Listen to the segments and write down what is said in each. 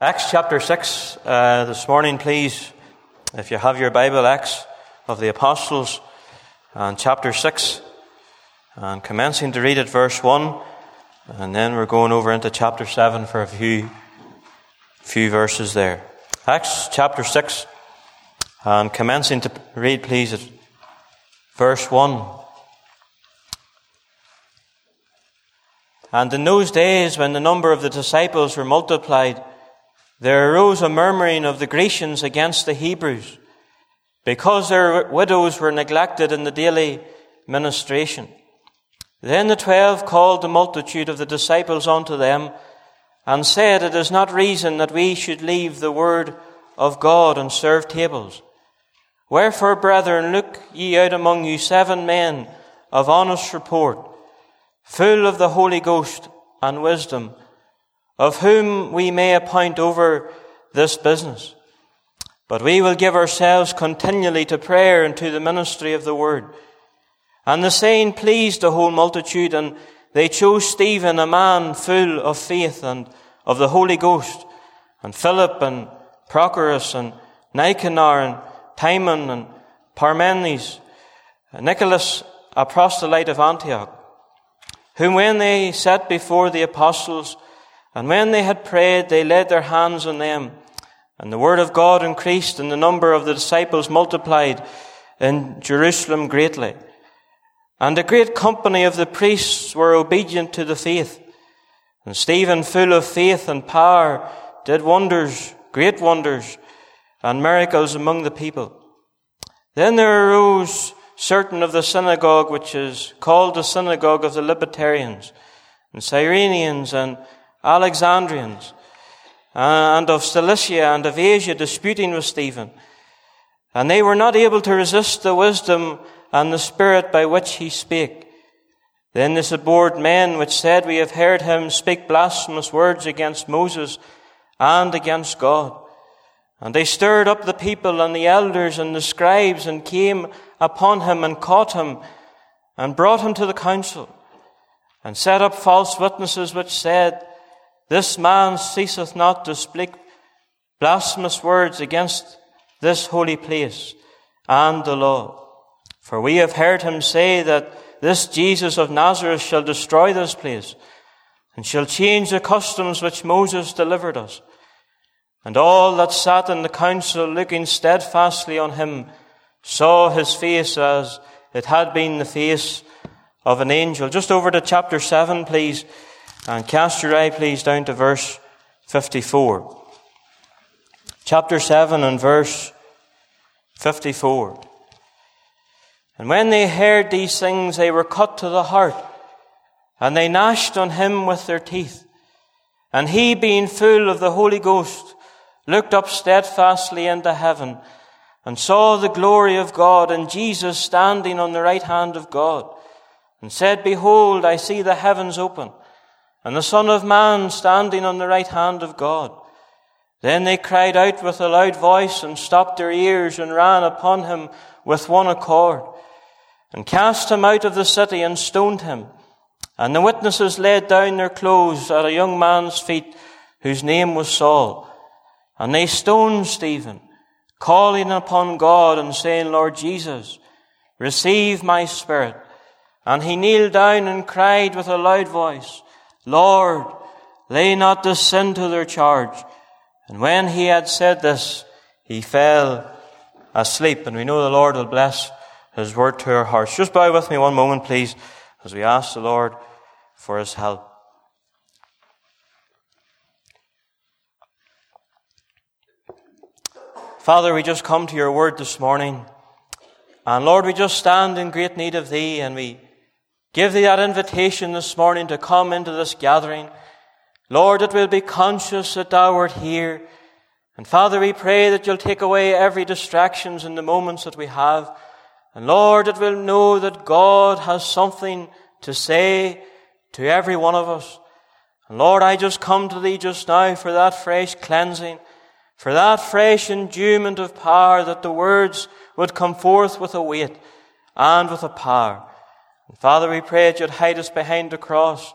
Acts chapter 6, uh, this morning, please, if you have your Bible, Acts of the Apostles, and chapter 6, and commencing to read at verse 1, and then we're going over into chapter 7 for a few, few verses there. Acts chapter 6, and commencing to read, please, at verse 1. And in those days, when the number of the disciples were multiplied, there arose a murmuring of the Grecians against the Hebrews, because their widows were neglected in the daily ministration. Then the twelve called the multitude of the disciples unto them, and said, It is not reason that we should leave the word of God and serve tables. Wherefore, brethren, look ye out among you seven men of honest report, full of the Holy Ghost and wisdom, of whom we may appoint over this business. But we will give ourselves continually to prayer and to the ministry of the word. And the saying pleased the whole multitude, and they chose Stephen, a man full of faith and of the Holy Ghost, and Philip and Prochorus and Nicanor and Timon and Parmenas, and Nicholas, a proselyte of Antioch, whom when they set before the apostles, and when they had prayed, they laid their hands on them. And the word of God increased, and the number of the disciples multiplied in Jerusalem greatly. And a great company of the priests were obedient to the faith. And Stephen, full of faith and power, did wonders, great wonders, and miracles among the people. Then there arose certain of the synagogue, which is called the synagogue of the Libertarians, and Cyrenians, and Alexandrians, uh, and of Cilicia and of Asia, disputing with Stephen. And they were not able to resist the wisdom and the spirit by which he spake. Then they abhorred men which said, We have heard him speak blasphemous words against Moses and against God. And they stirred up the people and the elders and the scribes and came upon him and caught him and brought him to the council and set up false witnesses which said, this man ceaseth not to speak blasphemous words against this holy place and the law. For we have heard him say that this Jesus of Nazareth shall destroy this place and shall change the customs which Moses delivered us. And all that sat in the council looking steadfastly on him saw his face as it had been the face of an angel. Just over to chapter 7, please. And cast your eye, please, down to verse 54. Chapter 7 and verse 54. And when they heard these things, they were cut to the heart, and they gnashed on him with their teeth. And he, being full of the Holy Ghost, looked up steadfastly into heaven, and saw the glory of God, and Jesus standing on the right hand of God, and said, Behold, I see the heavens open, and the Son of Man standing on the right hand of God. Then they cried out with a loud voice and stopped their ears and ran upon him with one accord and cast him out of the city and stoned him. And the witnesses laid down their clothes at a young man's feet whose name was Saul. And they stoned Stephen, calling upon God and saying, Lord Jesus, receive my spirit. And he kneeled down and cried with a loud voice, Lord, lay not this sin to their charge. And when he had said this, he fell asleep. And we know the Lord will bless his word to our hearts. Just bow with me one moment, please, as we ask the Lord for his help. Father, we just come to your word this morning. And Lord, we just stand in great need of thee and we Give thee that invitation this morning to come into this gathering. Lord, that we'll be conscious that thou art here. And Father, we pray that you'll take away every distractions in the moments that we have. And Lord, that we'll know that God has something to say to every one of us. And Lord, I just come to thee just now for that fresh cleansing, for that fresh endowment of power that the words would come forth with a weight and with a power. And Father, we pray that you'd hide us behind the cross.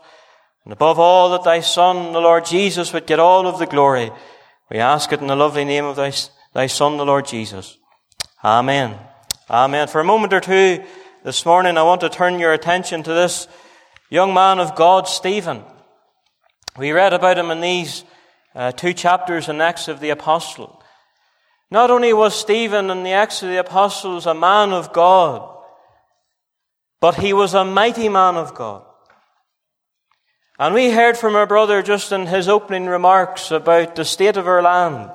And above all, that thy Son, the Lord Jesus, would get all of the glory. We ask it in the lovely name of thy, thy Son, the Lord Jesus. Amen. Amen. For a moment or two this morning, I want to turn your attention to this young man of God, Stephen. We read about him in these uh, two chapters in Acts of the Apostle. Not only was Stephen in the Acts of the Apostles a man of God, but he was a mighty man of God. And we heard from our brother just in his opening remarks about the state of our land.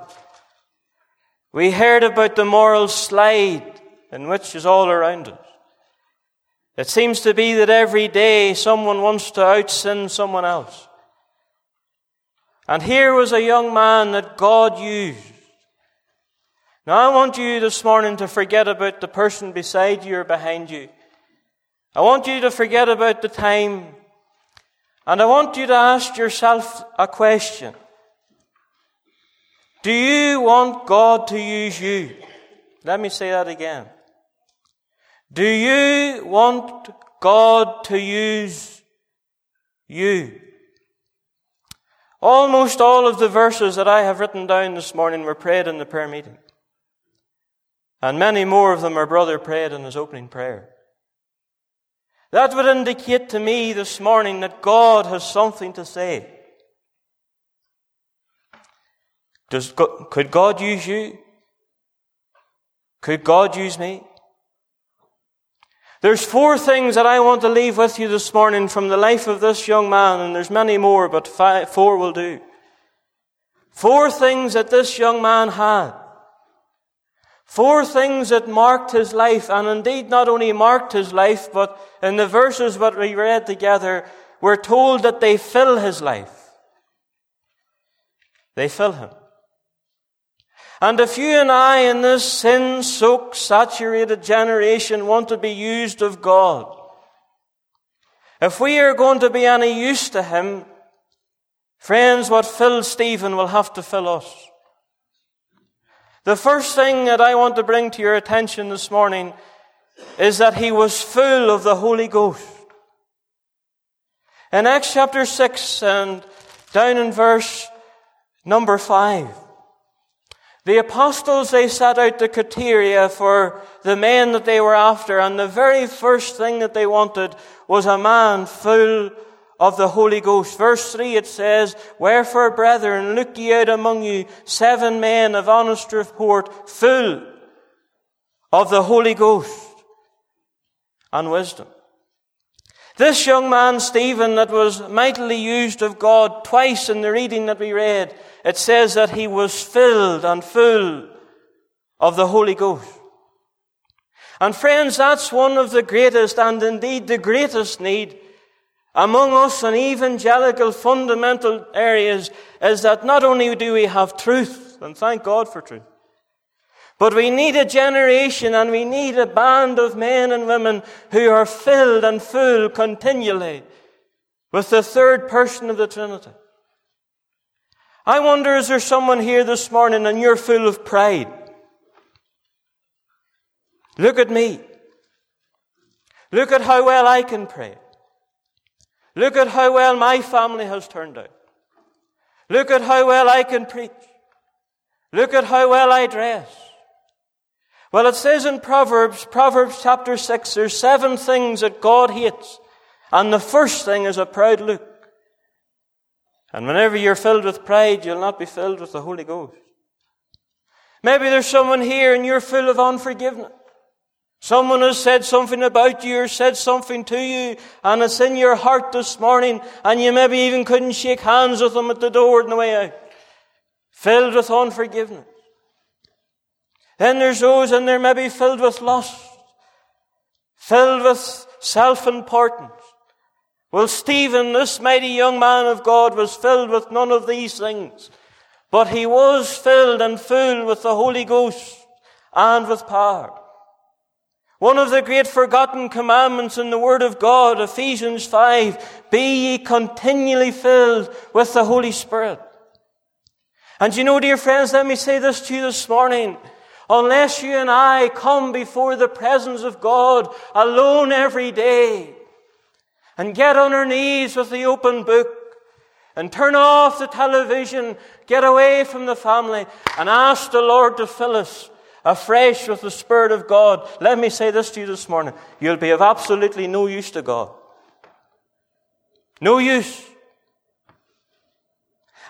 We heard about the moral slide in which is all around us. It seems to be that every day someone wants to out sin someone else. And here was a young man that God used. Now I want you this morning to forget about the person beside you or behind you. I want you to forget about the time and I want you to ask yourself a question. Do you want God to use you? Let me say that again. Do you want God to use you? Almost all of the verses that I have written down this morning were prayed in the prayer meeting. And many more of them our brother prayed in his opening prayer. That would indicate to me this morning that God has something to say. Does, could God use you? Could God use me? There's four things that I want to leave with you this morning from the life of this young man, and there's many more, but five, four will do. Four things that this young man had. Four things that marked his life, and indeed not only marked his life, but in the verses that we read together, we're told that they fill his life. They fill him. And if you and I in this sin soaked, saturated generation want to be used of God, if we are going to be any use to Him, friends, what filled Stephen will have to fill us. The first thing that I want to bring to your attention this morning is that he was full of the Holy Ghost. In Acts chapter 6 and down in verse number 5, the apostles, they set out the criteria for the men that they were after, and the very first thing that they wanted was a man full of the Holy Ghost. Verse 3 it says, Wherefore, brethren, look ye out among you seven men of honest report, full of the Holy Ghost and wisdom. This young man, Stephen, that was mightily used of God twice in the reading that we read, it says that he was filled and full of the Holy Ghost. And friends, that's one of the greatest and indeed the greatest need among us in evangelical fundamental areas is that not only do we have truth, and thank God for truth, but we need a generation and we need a band of men and women who are filled and full continually with the third person of the Trinity. I wonder, is there someone here this morning and you're full of pride? Look at me. Look at how well I can pray. Look at how well my family has turned out. Look at how well I can preach. Look at how well I dress. Well, it says in Proverbs, Proverbs chapter 6, there's seven things that God hates. And the first thing is a proud look. And whenever you're filled with pride, you'll not be filled with the Holy Ghost. Maybe there's someone here and you're full of unforgiveness. Someone has said something about you or said something to you and it's in your heart this morning and you maybe even couldn't shake hands with them at the door on the way out. Filled with unforgiveness. Then there's those and they're maybe filled with lust. Filled with self-importance. Well, Stephen, this mighty young man of God, was filled with none of these things. But he was filled and full with the Holy Ghost and with power. One of the great forgotten commandments in the Word of God, Ephesians 5, be ye continually filled with the Holy Spirit. And you know, dear friends, let me say this to you this morning. Unless you and I come before the presence of God alone every day and get on our knees with the open book and turn off the television, get away from the family, and ask the Lord to fill us afresh with the Spirit of God. Let me say this to you this morning. You'll be of absolutely no use to God. No use.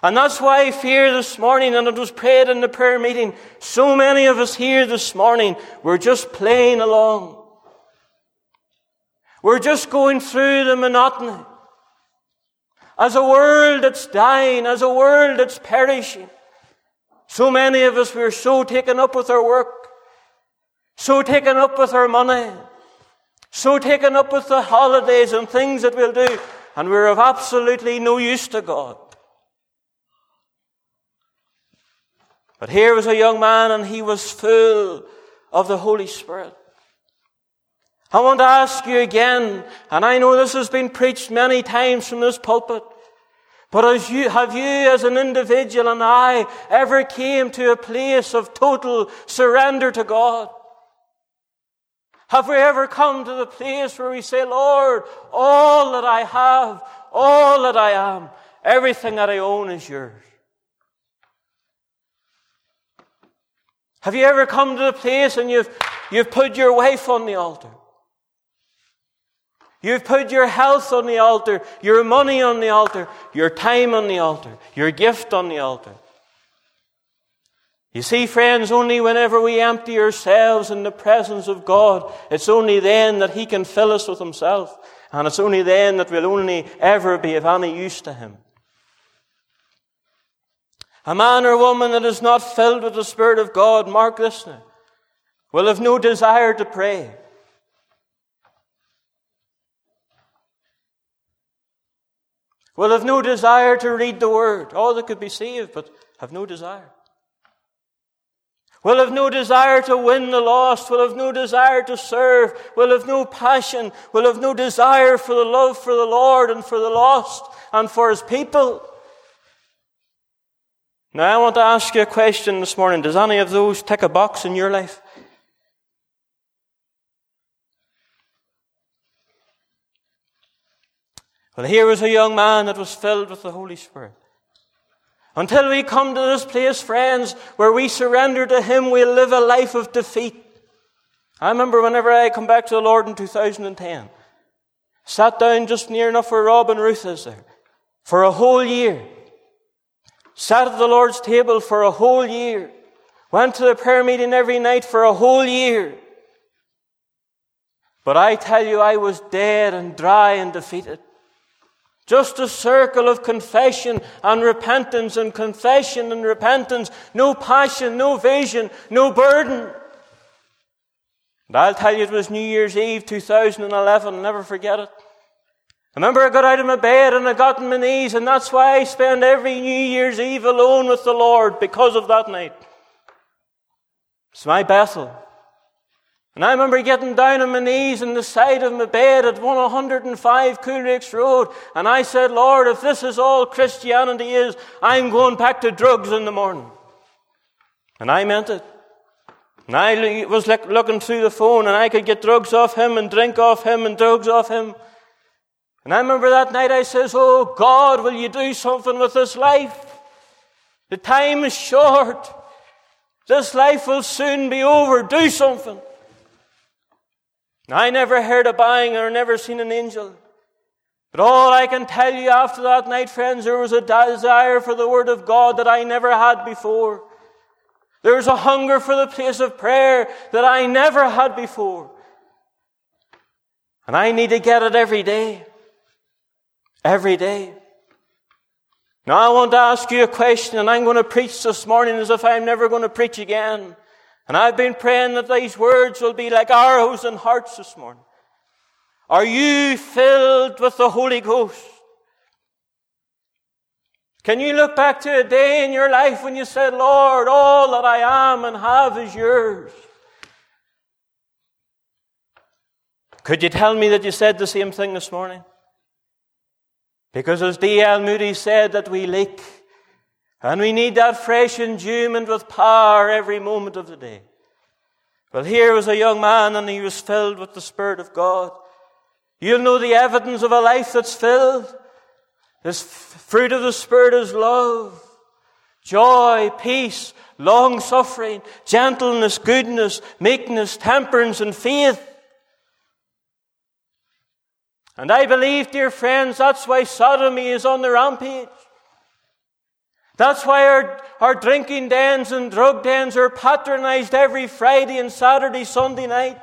And that's why I fear this morning, and it was prayed in the prayer meeting, so many of us here this morning, we're just playing along. We're just going through the monotony as a world that's dying, as a world that's perishing. So many of us, we're so taken up with our work, so taken up with our money, so taken up with the holidays and things that we'll do, and we're of absolutely no use to God. But here was a young man, and he was full of the Holy Spirit. I want to ask you again, and I know this has been preached many times from this pulpit, but as you, have you as an individual and I ever came to a place of total surrender to God? Have we ever come to the place where we say, Lord, all that I have, all that I am, everything that I own is yours? Have you ever come to the place and you've, you've put your wife on the altar? You've put your health on the altar, your money on the altar, your time on the altar, your gift on the altar. You see, friends, only whenever we empty ourselves in the presence of God, it's only then that He can fill us with Himself. And it's only then that we'll only ever be of any use to Him. A man or woman that is not filled with the Spirit of God, mark this now, will have no desire to pray. Will have no desire to read the Word. All that could be saved, but have no desire. Will have no desire to win the lost, will have no desire to serve, will have no passion, will have no desire for the love for the Lord and for the lost and for His people. Now I want to ask you a question this morning. Does any of those tick a box in your life? Well, here was a young man that was filled with the Holy Spirit. Until we come to this place, friends, where we surrender to Him, we'll live a life of defeat. I remember whenever I come back to the Lord in 2010, sat down just near enough where Rob and Ruth is there for a whole year. Sat at the Lord's table for a whole year. Went to the prayer meeting every night for a whole year. But I tell you, I was dead and dry and defeated. Just a circle of confession and repentance and confession and repentance. No passion, no vision, no burden. And I'll tell you, it was New Year's Eve 2011. I'll never forget it. I remember I got out of my bed and I got on my knees, and that's why I spend every New Year's Eve alone with the Lord because of that night. It's my Bethel. And I remember getting down on my knees in the side of my bed at 105 Coolrakes Road, and I said, Lord, if this is all Christianity is, I'm going back to drugs in the morning. And I meant it. And I was looking through the phone, and I could get drugs off him, and drink off him, and drugs off him. And I remember that night I says, Oh God, will you do something with this life? The time is short. This life will soon be over. Do something. I never heard a bang or never seen an angel. But all I can tell you after that night, friends, there was a desire for the Word of God that I never had before. There was a hunger for the place of prayer that I never had before. And I need to get it every day. Every day. Now I want to ask you a question, and I'm going to preach this morning as if I'm never going to preach again. And I've been praying that these words will be like arrows in hearts this morning. Are you filled with the Holy Ghost? Can you look back to a day in your life when you said, Lord, all that I am and have is yours? Could you tell me that you said the same thing this morning? Because as D.L. Moody said that we leak and we need that fresh endowment with power every moment of the day. Well, here was a young man and he was filled with the Spirit of God. You'll know the evidence of a life that's filled. This fruit of the Spirit is love, joy, peace, long suffering, gentleness, goodness, meekness, temperance, and faith. And I believe, dear friends, that's why sodomy is on the rampage. That's why our, our drinking dens and drug dens are patronized every Friday and Saturday, Sunday night.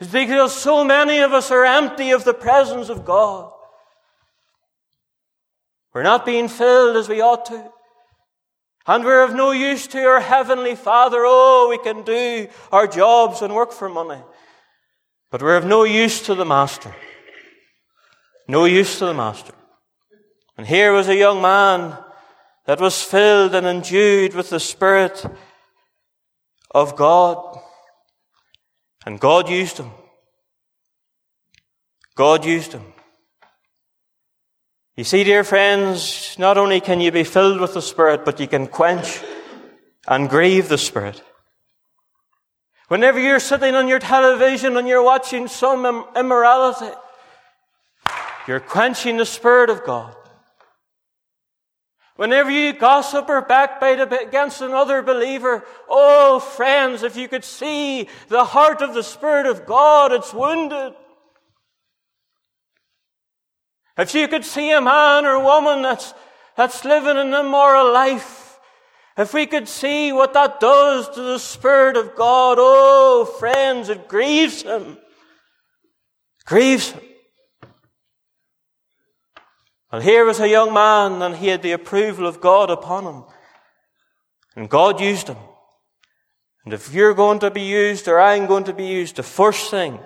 It's because so many of us are empty of the presence of God. We're not being filled as we ought to. And we're of no use to our Heavenly Father. Oh, we can do our jobs and work for money. But we're of no use to the Master. No use to the Master. And here was a young man that was filled and endued with the Spirit of God. And God used him. God used him. You see, dear friends, not only can you be filled with the Spirit, but you can quench and grieve the Spirit. Whenever you're sitting on your television and you're watching some immorality, you're quenching the Spirit of God. Whenever you gossip or backbite against another believer, oh friends, if you could see the heart of the Spirit of God, it's wounded. If you could see a man or woman that's, that's living an immoral life, if we could see what that does to the Spirit of God, oh friends, it grieves him. It grieves him. And here was a young man, and he had the approval of God upon him. And God used him. And if you're going to be used, or I'm going to be used, the first thing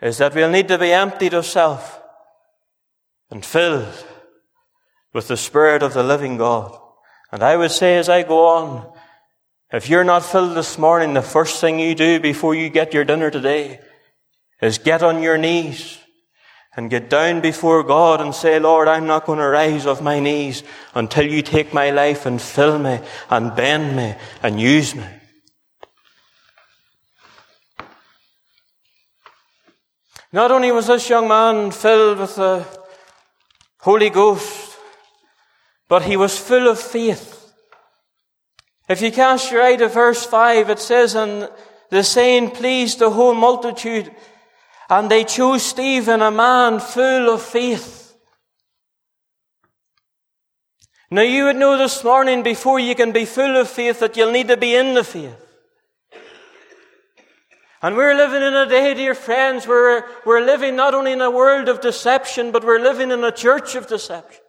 is that we'll need to be emptied of self and filled with the Spirit of the living God. And I would say as I go on, if you're not filled this morning, the first thing you do before you get your dinner today is get on your knees and get down before God and say, Lord, I'm not going to rise off my knees until you take my life and fill me and bend me and use me. Not only was this young man filled with the Holy Ghost, but he was full of faith. If you cast your eye to verse 5, it says, And the saying pleased the whole multitude, and they chose Stephen, a man full of faith. Now you would know this morning before you can be full of faith that you'll need to be in the faith. And we're living in a day, dear friends, where we're living not only in a world of deception, but we're living in a church of deception.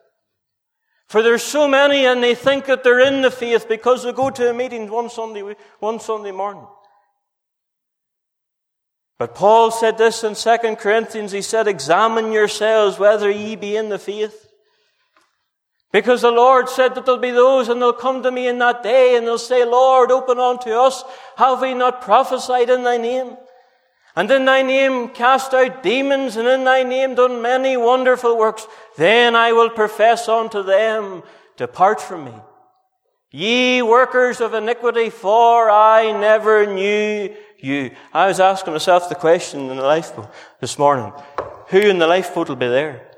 For there's so many and they think that they're in the faith because they go to a meeting one Sunday, one Sunday morning. But Paul said this in 2 Corinthians. He said, examine yourselves whether ye be in the faith. Because the Lord said that there'll be those and they'll come to me in that day and they'll say, Lord, open unto us. Have we not prophesied in thy name? And in thy name cast out demons and in thy name done many wonderful works. Then I will profess unto them, depart from me. Ye workers of iniquity, for I never knew you. I was asking myself the question in the lifeboat this morning. Who in the lifeboat will be there?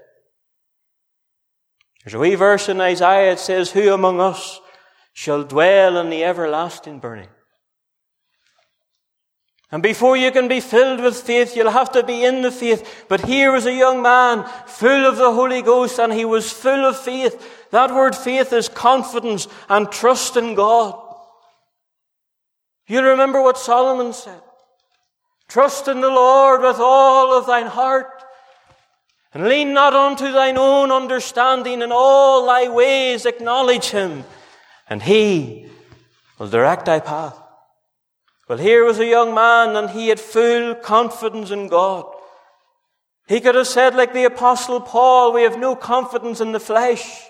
There's a wee verse in Isaiah that says, Who among us shall dwell in the everlasting burning? And before you can be filled with faith, you'll have to be in the faith. But here was a young man full of the Holy Ghost and he was full of faith. That word faith is confidence and trust in God. You remember what Solomon said. Trust in the Lord with all of thine heart and lean not unto thine own understanding. In all thy ways acknowledge him, and he will direct thy path. Well, here was a young man, and he had full confidence in God. He could have said, like the Apostle Paul, we have no confidence in the flesh,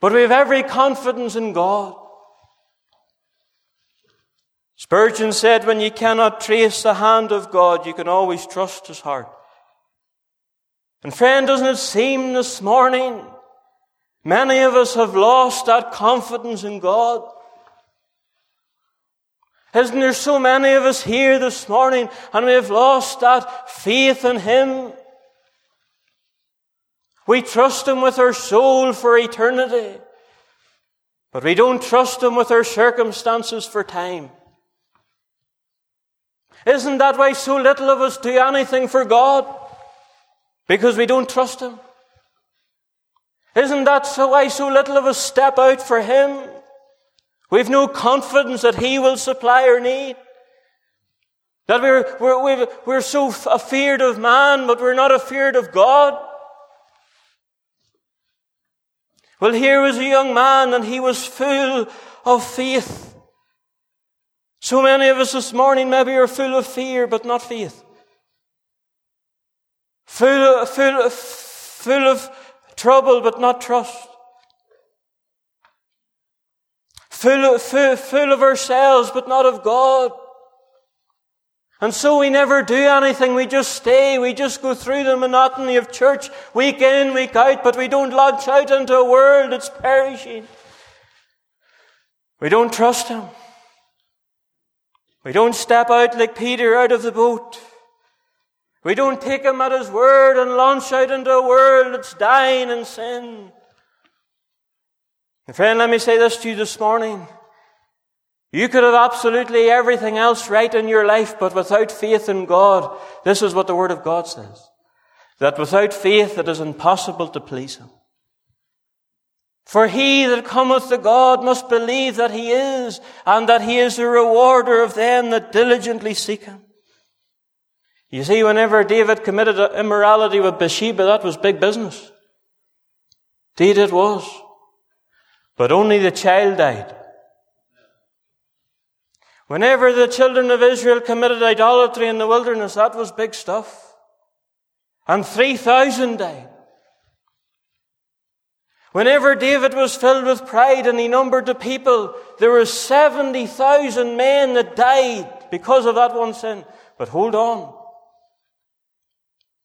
but we have every confidence in God. Spurgeon said, when you cannot trace the hand of God, you can always trust his heart. And friend, doesn't it seem this morning many of us have lost that confidence in God? Isn't there so many of us here this morning and we have lost that faith in Him? We trust Him with our soul for eternity. But we don't trust Him with our circumstances for time. Isn't that why so little of us do anything for God? Because we don't trust Him. Isn't that so why so little of us step out for Him? We've no confidence that He will supply our need. That we're, we're, we're so afeared of man, but we're not afeared of God. Well, here was a young man and he was full of faith. So many of us this morning maybe are full of fear, but not faith. Full, full, full of trouble, but not trust. Full, full, full of ourselves, but not of God. And so we never do anything. We just stay. We just go through the monotony of church week in, week out, but we don't launch out into a world that's perishing. We don't trust Him. We don't step out like Peter out of the boat. We don't take Him at His word and launch out into a world that's dying in sin. And friend, let me say this to you this morning. You could have absolutely everything else right in your life, but without faith in God, this is what the Word of God says. That without faith it is impossible to please Him. For he that cometh to God must believe that He is, and that He is the rewarder of them that diligently seek Him. You see, whenever David committed immorality with Bathsheba, that was big business. Indeed it was. But only the child died. Whenever the children of Israel committed idolatry in the wilderness, that was big stuff. And 3,000 died. Whenever David was filled with pride and he numbered the people, there were 70,000 men that died because of that one sin. But hold on.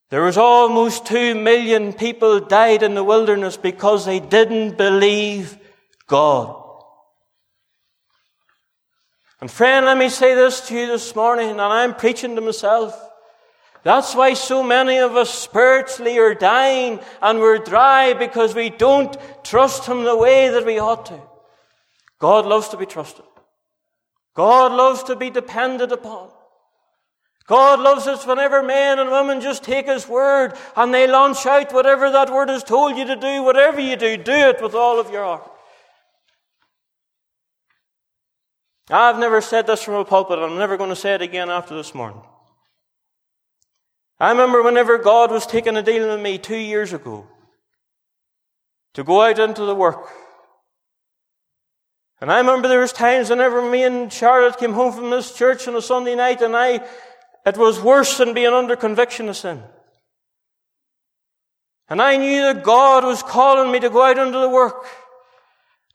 There was almost two million people died in the wilderness because they didn't believe God. And friend, let me say this to you this morning, and I'm preaching to myself. That's why so many of us spiritually are dying and we're dry because we don't trust Him the way that we ought to. God loves to be trusted. God loves to be depended upon. God loves us whenever men and women just take His word and they launch out whatever that word has told you to do, whatever you do, do it with all of your heart. I've never said this from a pulpit, and I'm never going to say it again after this morning. I remember whenever God was taking a deal with me two years ago to go out into the work. And I remember there was times whenever me and Charlotte came home from this church on a Sunday night and I, it was worse than being under conviction of sin. And I knew that God was calling me to go out into the work.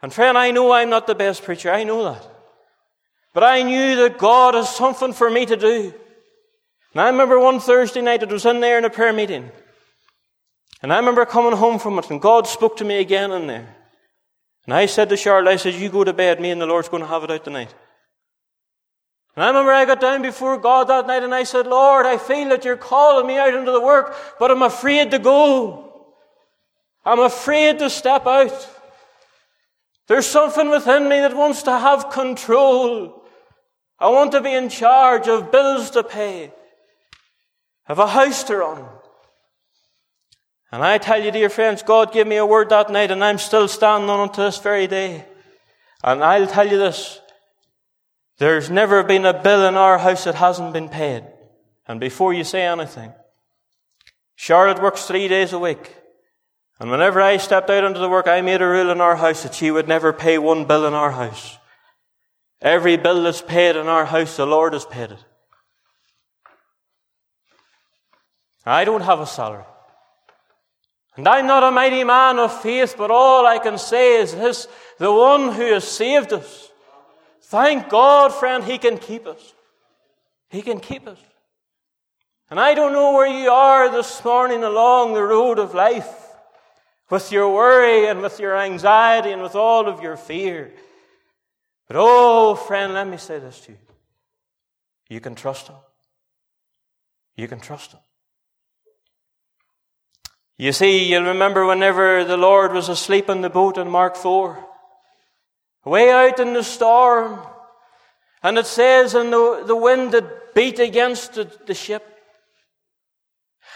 And friend, I know I'm not the best preacher. I know that. But I knew that God has something for me to do. And I remember one Thursday night, it was in there in a prayer meeting. And I remember coming home from it, and God spoke to me again in there. And I said to Charlotte, I said, You go to bed, me and the Lord's going to have it out tonight. And I remember I got down before God that night and I said, Lord, I feel that you're calling me out into the work, but I'm afraid to go. I'm afraid to step out. There's something within me that wants to have control. I want to be in charge of bills to pay, of a house to run. And I tell you, dear friends, God gave me a word that night and I'm still standing on it to this very day. And I'll tell you this. There's never been a bill in our house that hasn't been paid. And before you say anything, Charlotte works three days a week. And whenever I stepped out into the work, I made a rule in our house that she would never pay one bill in our house. Every bill that's paid in our house, the Lord has paid it. I don't have a salary. And I'm not a mighty man of faith, but all I can say is this the one who has saved us. Thank God, friend, He can keep us. He can keep us. And I don't know where you are this morning along the road of life with your worry and with your anxiety and with all of your fear. But oh, friend, let me say this to you. You can trust Him. You can trust Him. You see, you'll remember whenever the Lord was asleep in the boat in Mark 4, way out in the storm, and it says, and the, the wind had beat against the, the ship.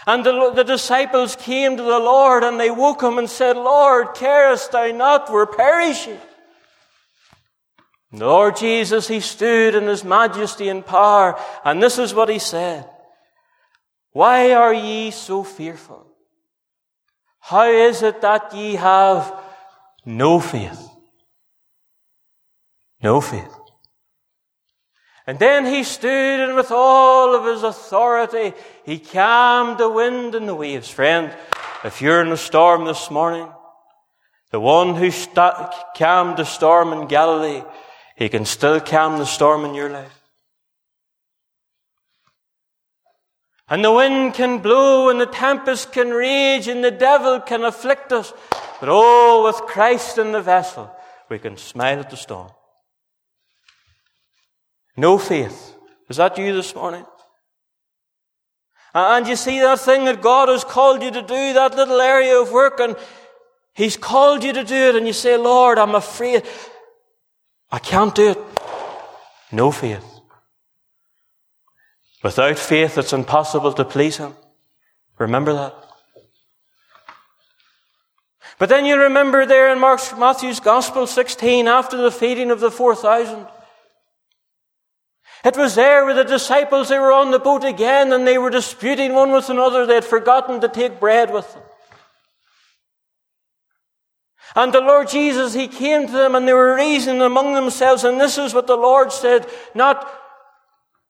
And the, the, disciples came to the Lord and they woke him and said, Lord, carest thou not? We're perishing. The Lord Jesus, he stood in his majesty and power, and this is what he said. Why are ye so fearful? How is it that ye have no faith? No faith. And then he stood and with all of his authority, he calmed the wind and the waves. Friend, if you're in a storm this morning, the one who st- calmed the storm in Galilee, he can still calm the storm in your life. And the wind can blow and the tempest can rage and the devil can afflict us. But oh, with Christ in the vessel, we can smile at the storm. No faith. Is that you this morning? And you see that thing that God has called you to do, that little area of work, and He's called you to do it, and you say, Lord, I'm afraid. I can't do it. No faith. Without faith, it's impossible to please Him. Remember that. But then you remember there in Mark's, Matthew's Gospel 16, after the feeding of the 4,000, it was there with the disciples, they were on the boat again and they were disputing one with another. They had forgotten to take bread with them. And the Lord Jesus, He came to them and they were reasoning among themselves. And this is what the Lord said, not,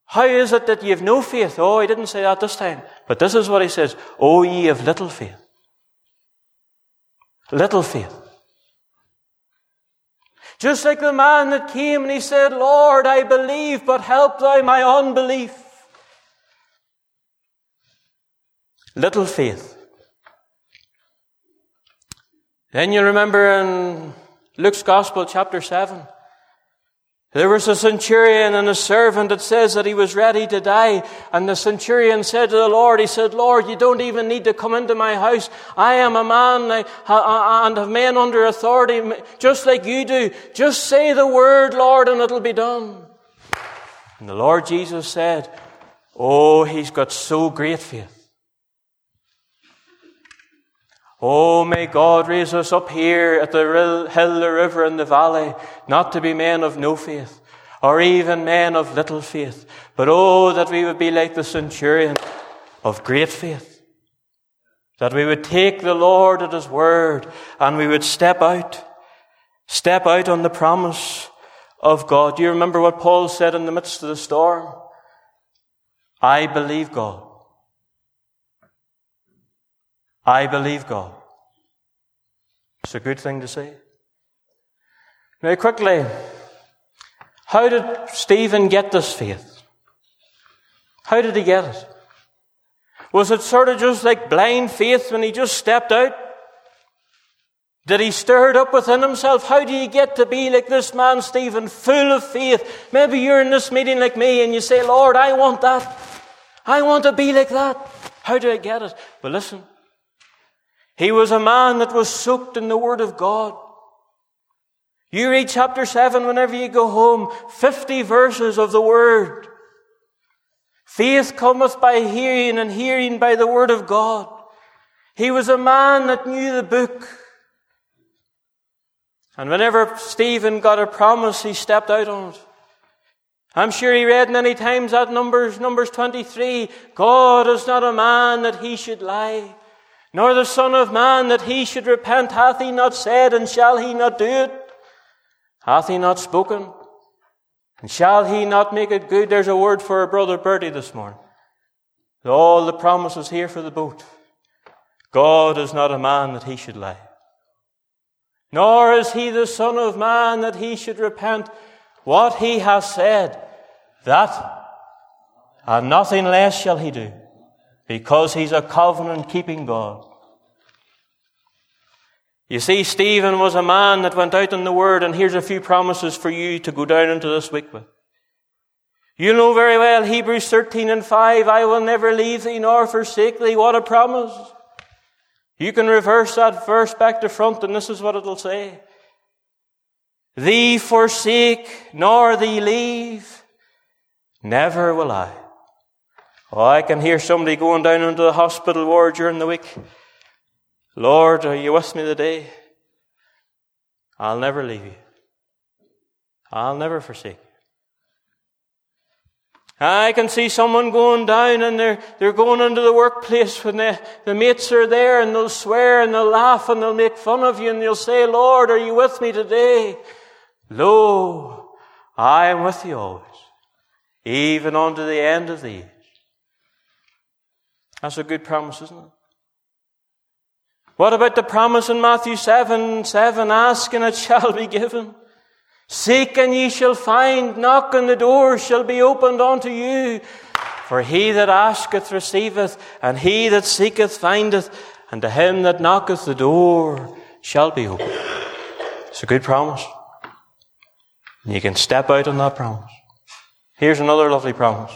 how is it that ye have no faith? Oh, He didn't say that this time. But this is what He says, Oh, ye of little faith. Little faith. Just like the man that came and he said, Lord, I believe, but help thou my unbelief. Little faith. Then you remember in Luke's Gospel, chapter 7, there was a centurion and a servant that says that he was ready to die. And the centurion said to the Lord, he said, Lord, you don't even need to come into my house. I am a man and have men under authority, just like you do. Just say the word, Lord, and it'll be done. And the Lord Jesus said, Oh, he's got so great faith. Oh, may God raise us up here at the hill, the river, and the valley, not to be men of no faith, or even men of little faith, but oh, that we would be like the centurion of great faith. That we would take the Lord at His word and we would step out, step out on the promise of God. Do you remember what Paul said in the midst of the storm? I believe God. I believe God. It's a good thing to say. Now, quickly, how did Stephen get this faith? How did he get it? Was it sort of just like blind faith when he just stepped out? Did he stir it up within himself? How do you get to be like this man, Stephen, full of faith? Maybe you're in this meeting like me and you say, Lord, I want that. I want to be like that. How do I get it? But listen, he was a man that was soaked in the Word of God. You read chapter 7 whenever you go home, 50 verses of the Word. Faith cometh by hearing, and hearing by the Word of God. He was a man that knew the book. And whenever Stephen got a promise, he stepped out on it. I'm sure he read many times that Numbers, Numbers 23, God is not a man that he should lie nor the Son of Man that he should repent. Hath he not said, and shall he not do it? Hath he not spoken? And shall he not make it good? There's a word for our brother Bertie this morning. All the promises here for the boat. God is not a man that he should lie. Nor is he the Son of Man that he should repent. What he has said, that and nothing less shall he do because he's a covenant keeping God. You see, Stephen was a man that went out in the Word, and here's a few promises for you to go down into this week with. You know very well Hebrews 13 and 5, I will never leave thee nor forsake thee. What a promise. You can reverse that verse back to front, and this is what it'll say. Thee forsake, nor thee leave, never will I. Oh, I can hear somebody going down into the hospital ward during the week. Lord, are you with me today? I'll never leave you. I'll never forsake you. I can see someone going down and they're, they're going into the workplace when the, the mates are there and they'll swear and they'll laugh and they'll make fun of you and they'll say, Lord, are you with me today? Lo, I am with you always, even unto the end of the age. That's a good promise, isn't it? What about the promise in Matthew 7 7? Ask and it shall be given. Seek and ye shall find. Knock and the door shall be opened unto you. For he that asketh receiveth, and he that seeketh findeth, and to him that knocketh the door shall be opened. It's a good promise. And you can step out on that promise. Here's another lovely promise.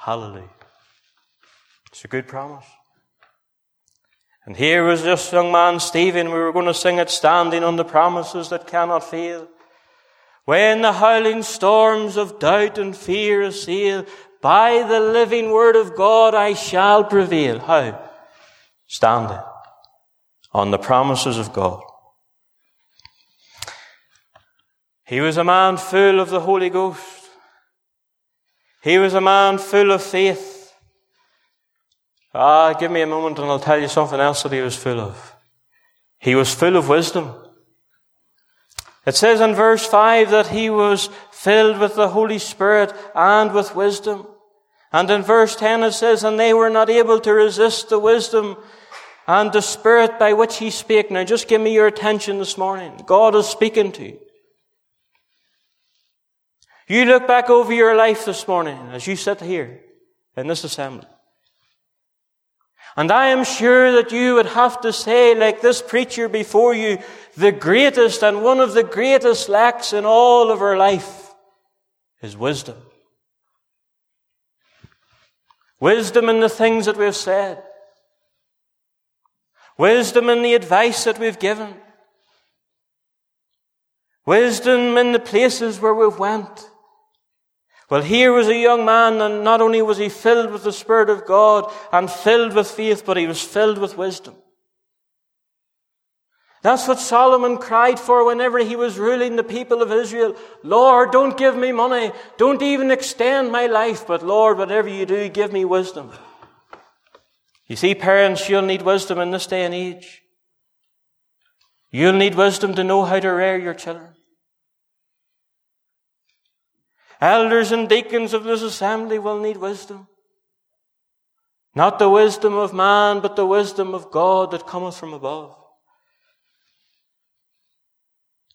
Hallelujah. It's a good promise. And here was this young man, Stephen. We were going to sing it standing on the promises that cannot fail. When the howling storms of doubt and fear assail, by the living word of God I shall prevail. How? Standing on the promises of God. He was a man full of the Holy Ghost. He was a man full of faith. Ah, give me a moment and I'll tell you something else that he was full of. He was full of wisdom. It says in verse 5 that he was filled with the Holy Spirit and with wisdom. And in verse 10 it says, and they were not able to resist the wisdom and the Spirit by which he spake. Now just give me your attention this morning. God is speaking to you. You look back over your life this morning as you sit here in this assembly. And I am sure that you would have to say, like this preacher before you, the greatest and one of the greatest lacks in all of our life is wisdom. Wisdom in the things that we've said. Wisdom in the advice that we've given. Wisdom in the places where we've went. Well, here was a young man, and not only was he filled with the Spirit of God and filled with faith, but he was filled with wisdom. That's what Solomon cried for whenever he was ruling the people of Israel. Lord, don't give me money. Don't even extend my life. But Lord, whatever you do, give me wisdom. You see, parents, you'll need wisdom in this day and age. You'll need wisdom to know how to rear your children. Elders and deacons of this assembly will need wisdom. Not the wisdom of man, but the wisdom of God that cometh from above.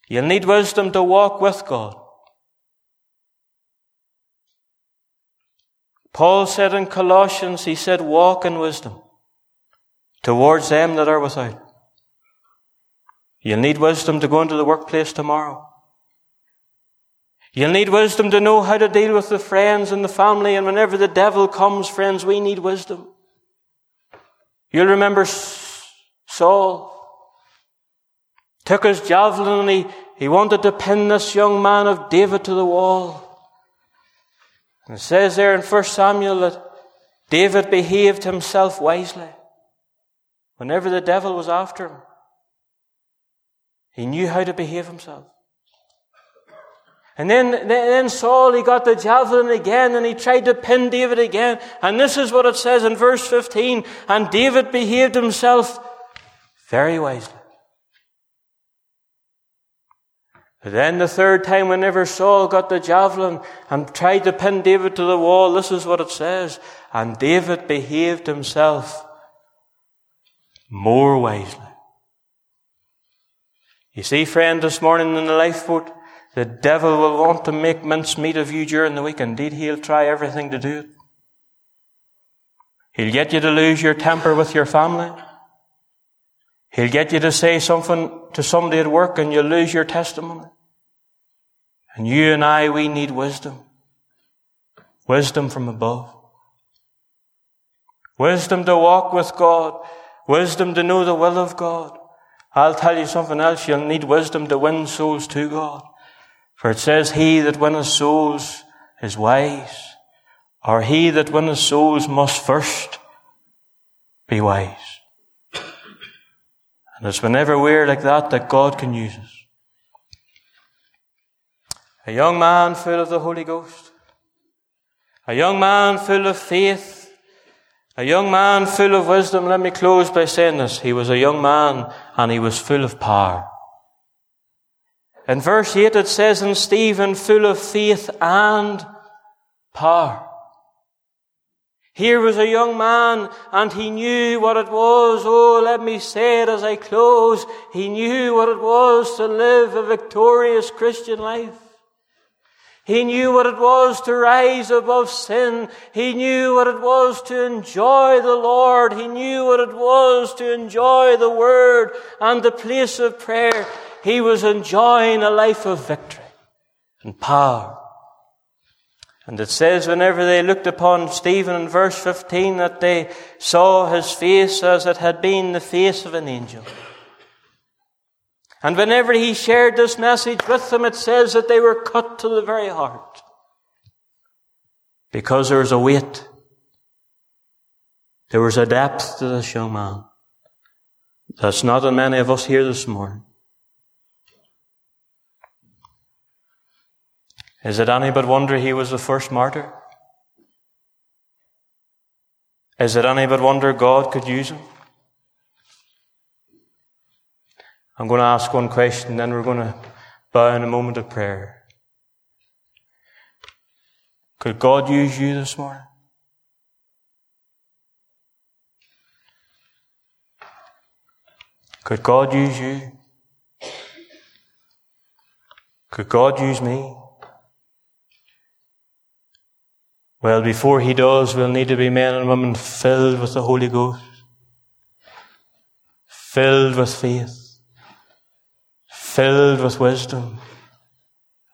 You'll need wisdom to walk with God. Paul said in Colossians, he said, walk in wisdom towards them that are without. You'll need wisdom to go into the workplace tomorrow. You'll need wisdom to know how to deal with the friends and the family. And whenever the devil comes, friends, we need wisdom. You'll remember Saul took his javelin and he, he wanted to pin this young man of David to the wall. And it says there in 1 Samuel that David behaved himself wisely. Whenever the devil was after him, he knew how to behave himself. And then, then Saul, he got the javelin again and he tried to pin David again. And this is what it says in verse 15. And David behaved himself very wisely. But then the third time, whenever Saul got the javelin and tried to pin David to the wall, this is what it says. And David behaved himself more wisely. You see, friend, this morning in the lifeboat, the devil will want to make mincemeat of you during the week. Indeed, he'll try everything to do it. He'll get you to lose your temper with your family. He'll get you to say something to somebody at work and you'll lose your testimony. And you and I, we need wisdom. Wisdom from above. Wisdom to walk with God. Wisdom to know the will of God. I'll tell you something else. You'll need wisdom to win souls to God. For it says, He that winneth souls is wise, or he that winneth souls must first be wise. And it's whenever we're like that that God can use us. A young man full of the Holy Ghost. A young man full of faith. A young man full of wisdom. Let me close by saying this. He was a young man and he was full of power. In verse 8 it says, in Stephen full of faith and power. Here was a young man and he knew what it was. Oh, let me say it as I close. He knew what it was to live a victorious Christian life. He knew what it was to rise above sin. He knew what it was to enjoy the Lord. He knew what it was to enjoy the Word and the place of prayer. He was enjoying a life of victory and power. And it says whenever they looked upon Stephen in verse 15 that they saw his face as it had been the face of an angel. And whenever he shared this message with them, it says that they were cut to the very heart. Because there was a weight. There was a depth to this young man. That's not in many of us here this morning. Is it any but wonder he was the first martyr? Is it any but wonder God could use him? I'm going to ask one question, then we're going to bow in a moment of prayer. Could God use you this morning? Could God use you? Could God use me? Well, before he does, we'll need to be men and women filled with the Holy Ghost, filled with faith, filled with wisdom,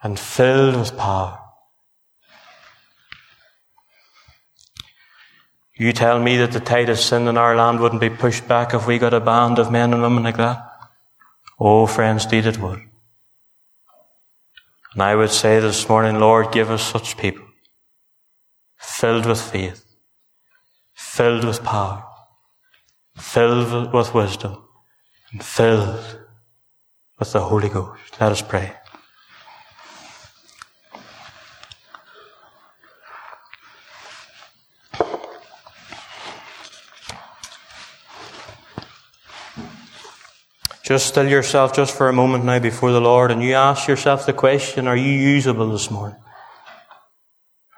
and filled with power. You tell me that the tide of sin in our land wouldn't be pushed back if we got a band of men and women like that? Oh, friends, indeed it would. And I would say this morning, Lord, give us such people filled with faith, filled with power, filled with wisdom, and filled with the Holy Ghost. Let us pray. Just still yourself just for a moment now before the Lord and you ask yourself the question, are you usable this morning?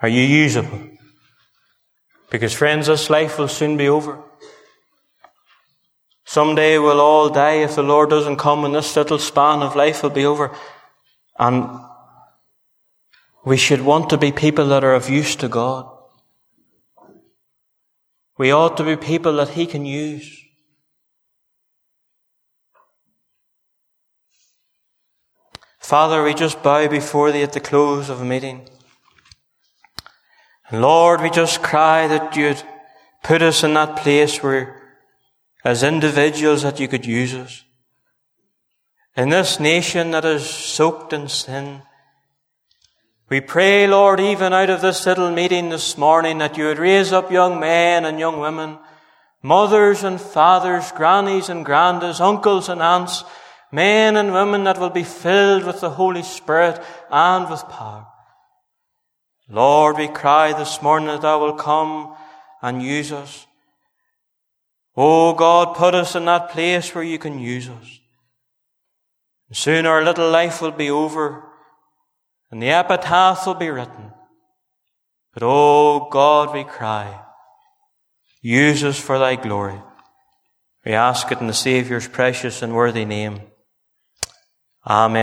Are you usable? Because, friends, this life will soon be over. Someday we'll all die if the Lord doesn't come and this little span of life will be over. And we should want to be people that are of use to God. We ought to be people that He can use. Father, we just bow before Thee at the close of a meeting. Lord, we just cry that you'd put us in that place where, as individuals, that you could use us. In this nation that is soaked in sin, we pray, Lord, even out of this little meeting this morning, that you would raise up young men and young women, mothers and fathers, grannies and grandas, uncles and aunts, men and women that will be filled with the Holy Spirit and with power. Lord, we cry this morning that thou wilt come and use us. Oh God, put us in that place where you can use us. soon our little life will be over and the epitaph will be written. But oh God, we cry, use us for thy glory. We ask it in the Saviour's precious and worthy name. Amen.